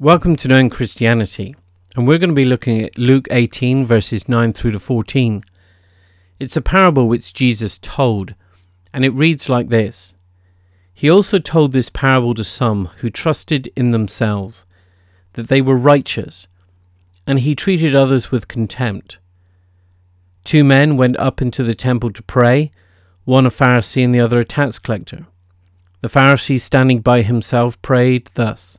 Welcome to Knowing Christianity, and we're going to be looking at Luke 18, verses 9 through to 14. It's a parable which Jesus told, and it reads like this He also told this parable to some who trusted in themselves that they were righteous, and he treated others with contempt. Two men went up into the temple to pray, one a Pharisee and the other a tax collector. The Pharisee, standing by himself, prayed thus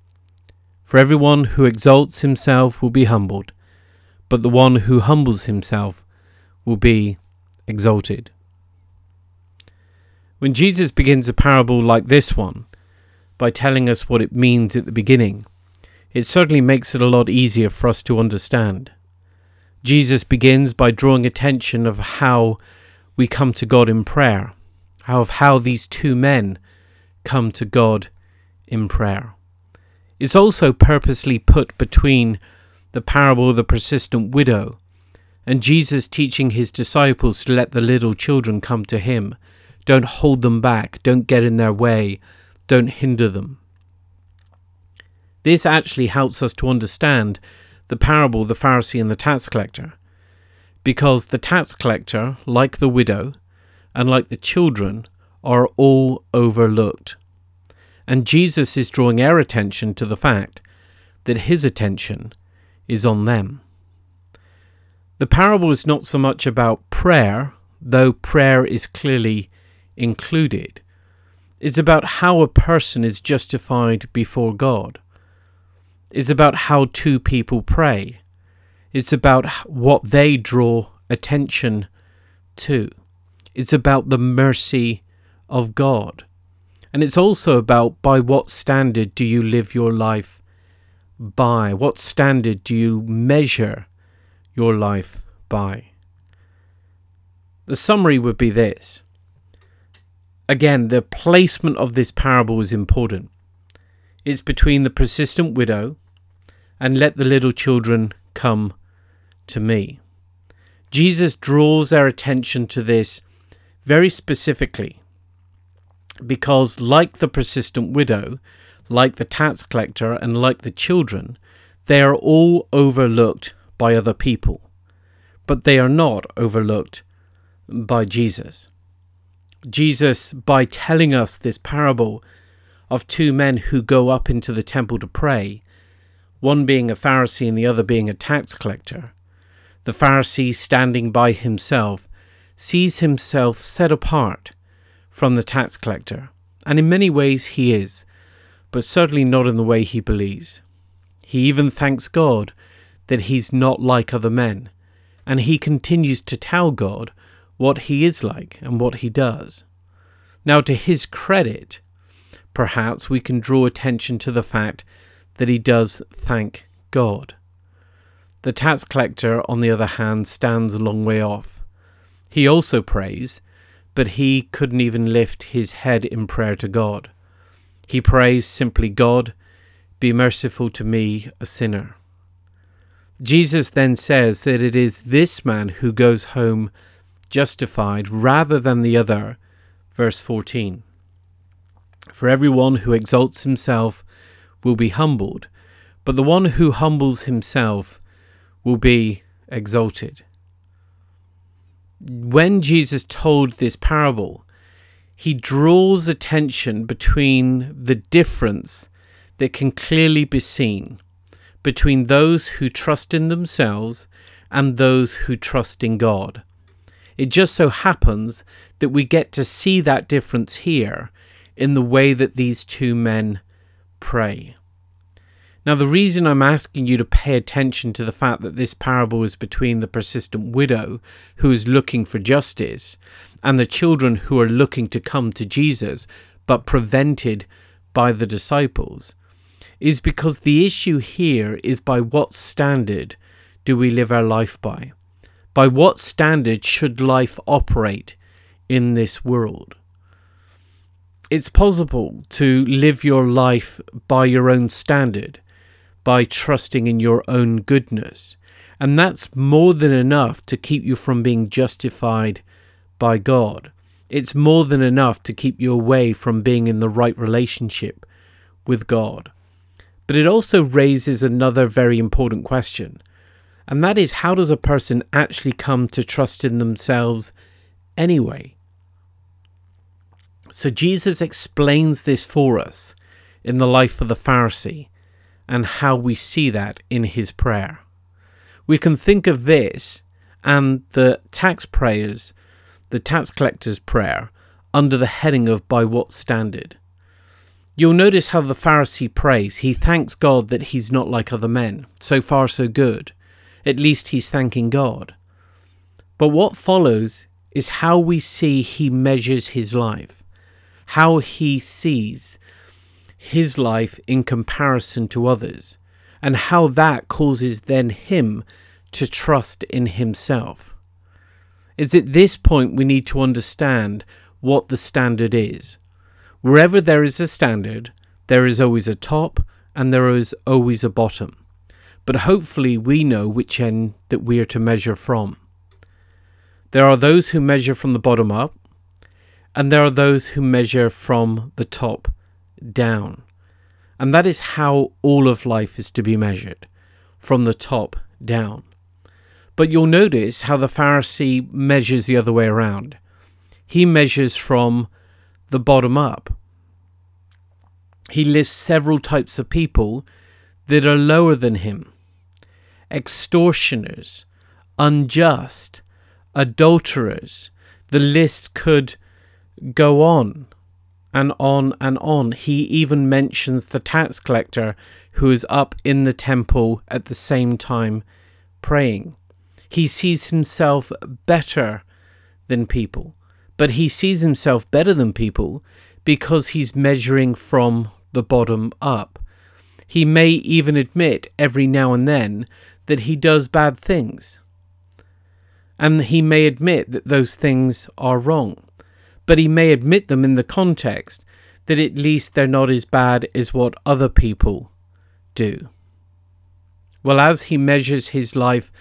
For everyone who exalts himself will be humbled, but the one who humbles himself will be exalted. When Jesus begins a parable like this one, by telling us what it means at the beginning, it certainly makes it a lot easier for us to understand. Jesus begins by drawing attention of how we come to God in prayer, of how these two men come to God in prayer is also purposely put between the parable of the persistent widow and Jesus teaching his disciples to let the little children come to him. Don't hold them back, don't get in their way, don't hinder them. This actually helps us to understand the parable of the Pharisee and the tax collector, because the tax collector, like the widow, and like the children, are all overlooked. And Jesus is drawing our attention to the fact that his attention is on them. The parable is not so much about prayer, though prayer is clearly included. It's about how a person is justified before God. It's about how two people pray. It's about what they draw attention to. It's about the mercy of God. And it's also about by what standard do you live your life by? What standard do you measure your life by? The summary would be this. Again, the placement of this parable is important. It's between the persistent widow and let the little children come to me. Jesus draws our attention to this very specifically because, like the persistent widow, like the tax collector, and like the children, they are all overlooked by other people, but they are not overlooked by Jesus. Jesus, by telling us this parable of two men who go up into the temple to pray, one being a Pharisee and the other being a tax collector, the Pharisee standing by himself sees himself set apart from the tax collector, and in many ways he is, but certainly not in the way he believes. He even thanks God that he's not like other men, and he continues to tell God what he is like and what he does. Now, to his credit, perhaps we can draw attention to the fact that he does thank God. The tax collector, on the other hand, stands a long way off. He also prays, but he couldn't even lift his head in prayer to God. He prays simply, God, be merciful to me, a sinner. Jesus then says that it is this man who goes home justified rather than the other. Verse 14 For everyone who exalts himself will be humbled, but the one who humbles himself will be exalted when Jesus told this parable, he draws attention between the difference that can clearly be seen between those who trust in themselves and those who trust in God. It just so happens that we get to see that difference here in the way that these two men pray. Now, the reason I'm asking you to pay attention to the fact that this parable is between the persistent widow who is looking for justice and the children who are looking to come to Jesus but prevented by the disciples is because the issue here is by what standard do we live our life by? By what standard should life operate in this world? It's possible to live your life by your own standard, by trusting in your own goodness, and that's more than enough to keep you from being justified by God. It's more than enough to keep you away from being in the right relationship with God. But it also raises another very important question, and that is how does a person actually come to trust in themselves anyway? So Jesus explains this for us in the life of the Pharisee and how we see that in his prayer. We can think of this and the tax prayers, the tax collector's prayer, under the heading of by what standard. You'll notice how the Pharisee prays. He thanks God that he's not like other men. So far, so good. At least he's thanking God. But what follows is how we see he measures his life, how he sees his life in comparison to others, and how that causes then him to trust in himself. It's at this point we need to understand what the standard is. Wherever there is a standard, there is always a top and there is always a bottom. But hopefully we know which end that we are to measure from. There are those who measure from the bottom up, and there are those who measure from the top down. And that is how all of life is to be measured from the top down. But you'll notice how the Pharisee measures the other way around. He measures from the bottom up. He lists several types of people that are lower than him extortioners, unjust, adulterers. The list could go on and on and on. He even mentions the tax collector who is up in the temple at the same time praying. He sees himself better than people but he sees himself better than people because he's measuring from the bottom up. He may even admit every now and then that he does bad things. And he may admit that those things are wrong. But he may admit them in the context that at least they're not as bad as what other people do. Well, as he measures his life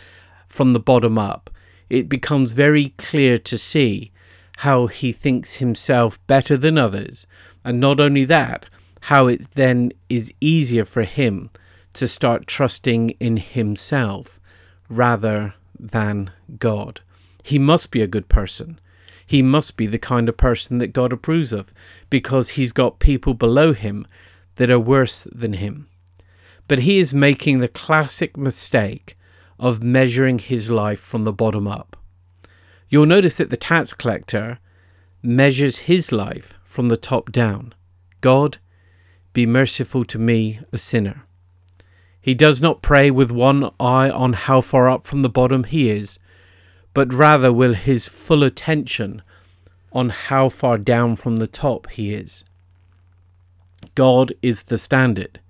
from the bottom up, it becomes very clear to see how he thinks himself better than others, and not only that, how it then is easier for him to start trusting in himself rather than God. He must be a good person. He must be the kind of person that God approves of because he's got people below him that are worse than him. But he is making the classic mistake of measuring his life from the bottom up. You'll notice that the tax collector measures his life from the top down God, be merciful to me, a sinner. He does not pray with one eye on how far up from the bottom he is, but rather will his full attention on how far down from the top he is. God is the standard.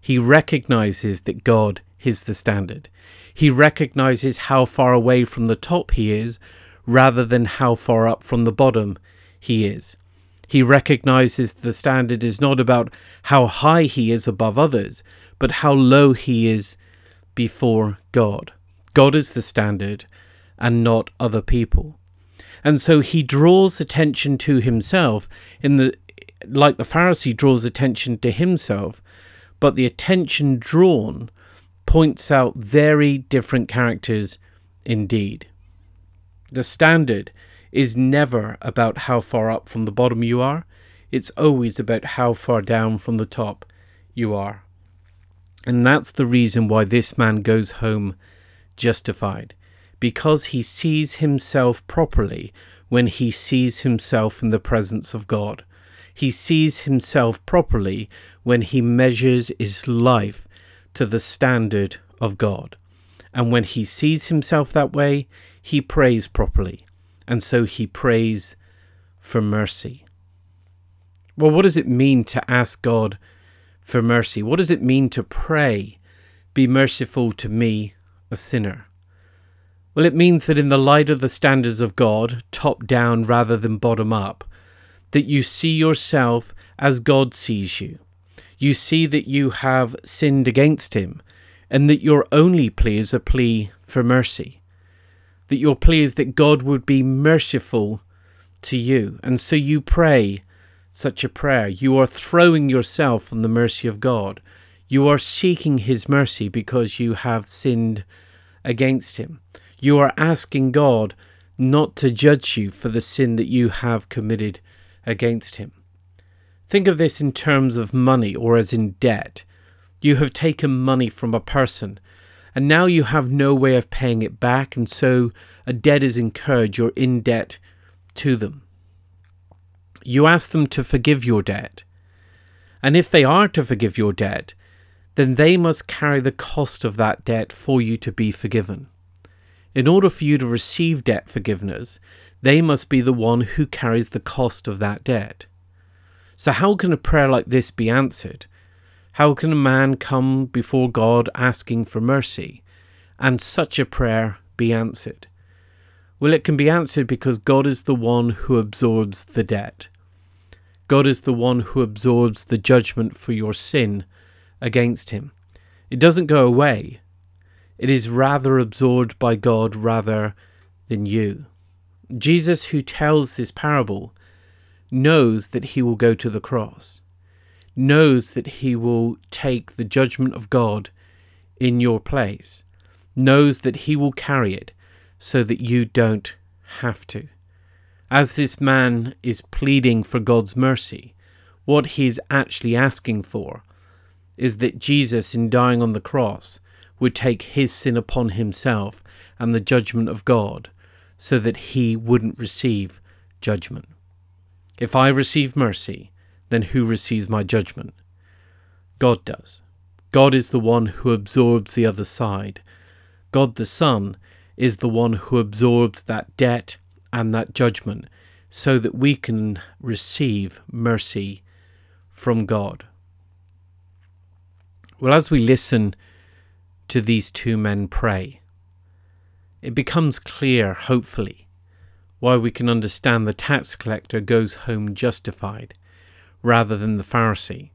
He recognizes that God is the standard. He recognizes how far away from the top he is rather than how far up from the bottom he is. He recognizes the standard is not about how high he is above others, but how low he is before God. God is the standard and not other people. And so he draws attention to himself in the like the Pharisee draws attention to himself, but the attention drawn points out very different characters indeed. The standard is never about how far up from the bottom you are, it's always about how far down from the top you are. And that's the reason why this man goes home justified, because he sees himself properly when he sees himself in the presence of God. He sees himself properly when he measures his life to the standard of God. And when he sees himself that way, he prays properly, and so he prays for mercy. Well, what does it mean to ask God for mercy? What does it mean to pray, Be merciful to me, a sinner? Well, it means that in the light of the standards of God, top down rather than bottom up, that you see yourself as God sees you. You see that you have sinned against Him, and that your only plea is a plea for mercy. That your plea is that God would be merciful to you. And so you pray such a prayer. You are throwing yourself on the mercy of God. You are seeking His mercy because you have sinned against Him. You are asking God not to judge you for the sin that you have committed against Him. Think of this in terms of money or as in debt. You have taken money from a person and now you have no way of paying it back, and so a debt is incurred. You're in debt to them. You ask them to forgive your debt. And if they are to forgive your debt, then they must carry the cost of that debt for you to be forgiven. In order for you to receive debt forgiveness, they must be the one who carries the cost of that debt. So, how can a prayer like this be answered? How can a man come before God asking for mercy and such a prayer be answered? Well, it can be answered because God is the one who absorbs the debt. God is the one who absorbs the judgment for your sin against him. It doesn't go away, it is rather absorbed by God rather than you. Jesus, who tells this parable, knows that he will go to the cross, knows that he will take the judgment of God in your place, knows that he will carry it so that you don't have to. As this man is pleading for God's mercy, what he is actually asking for is that Jesus, in dying on the cross, would take his sin upon himself and the judgment of God so that he wouldn't receive judgment. If I receive mercy, then who receives my judgment? God does. God is the one who absorbs the other side. God the Son is the one who absorbs that debt and that judgment so that we can receive mercy from God. Well, as we listen to these two men pray, it becomes clear, hopefully, why we can understand the tax collector goes home justified rather than the Pharisee.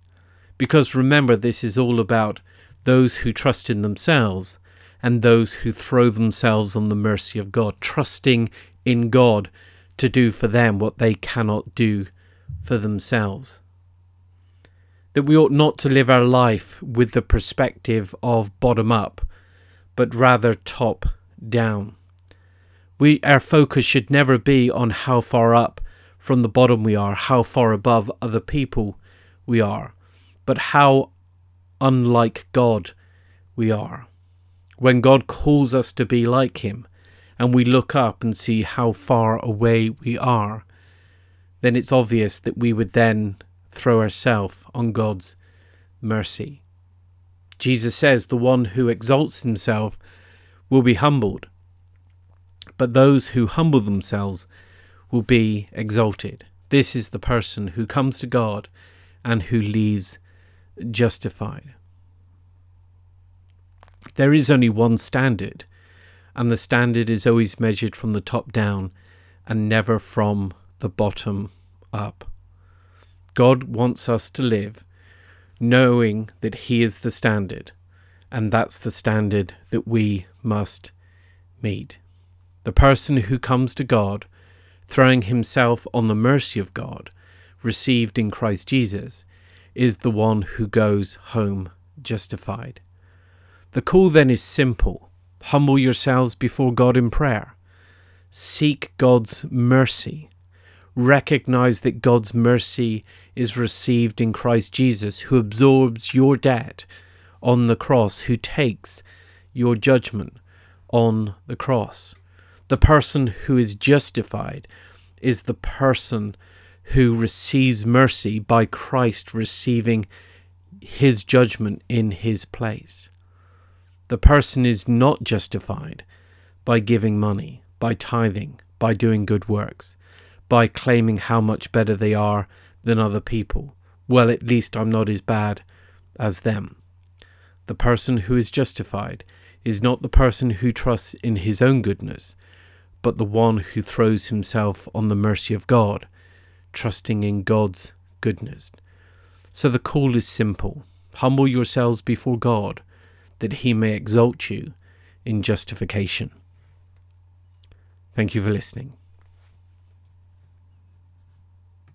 Because remember, this is all about those who trust in themselves and those who throw themselves on the mercy of God, trusting in God to do for them what they cannot do for themselves. That we ought not to live our life with the perspective of bottom up, but rather top down. We, our focus should never be on how far up from the bottom we are, how far above other people we are, but how unlike God we are when God calls us to be like Him and we look up and see how far away we are, then it's obvious that we would then throw herself on God's mercy. Jesus says, The one who exalts himself will be humbled, but those who humble themselves will be exalted. This is the person who comes to God and who leaves justified there is only one standard, and the standard is always measured from the top down and never from the bottom up. God wants us to live knowing that He is the standard, and that's the standard that we must meet. The person who comes to God, throwing himself on the mercy of God, received in Christ Jesus, is the one who goes home justified. The call then is simple humble yourselves before God in prayer, seek God's mercy. Recognize that God's mercy is received in Christ Jesus, who absorbs your debt on the cross, who takes your judgment on the cross. The person who is justified is the person who receives mercy by Christ receiving his judgment in his place the person is not justified by giving money, by tithing, by doing good works, by claiming how much better they are than other people. Well, at least I'm not as bad as them. The person who is justified is not the person who trusts in his own goodness, but the one who throws himself on the mercy of God, trusting in God's goodness. So the call is simple humble yourselves before God, that he may exalt you in justification. Thank you for listening.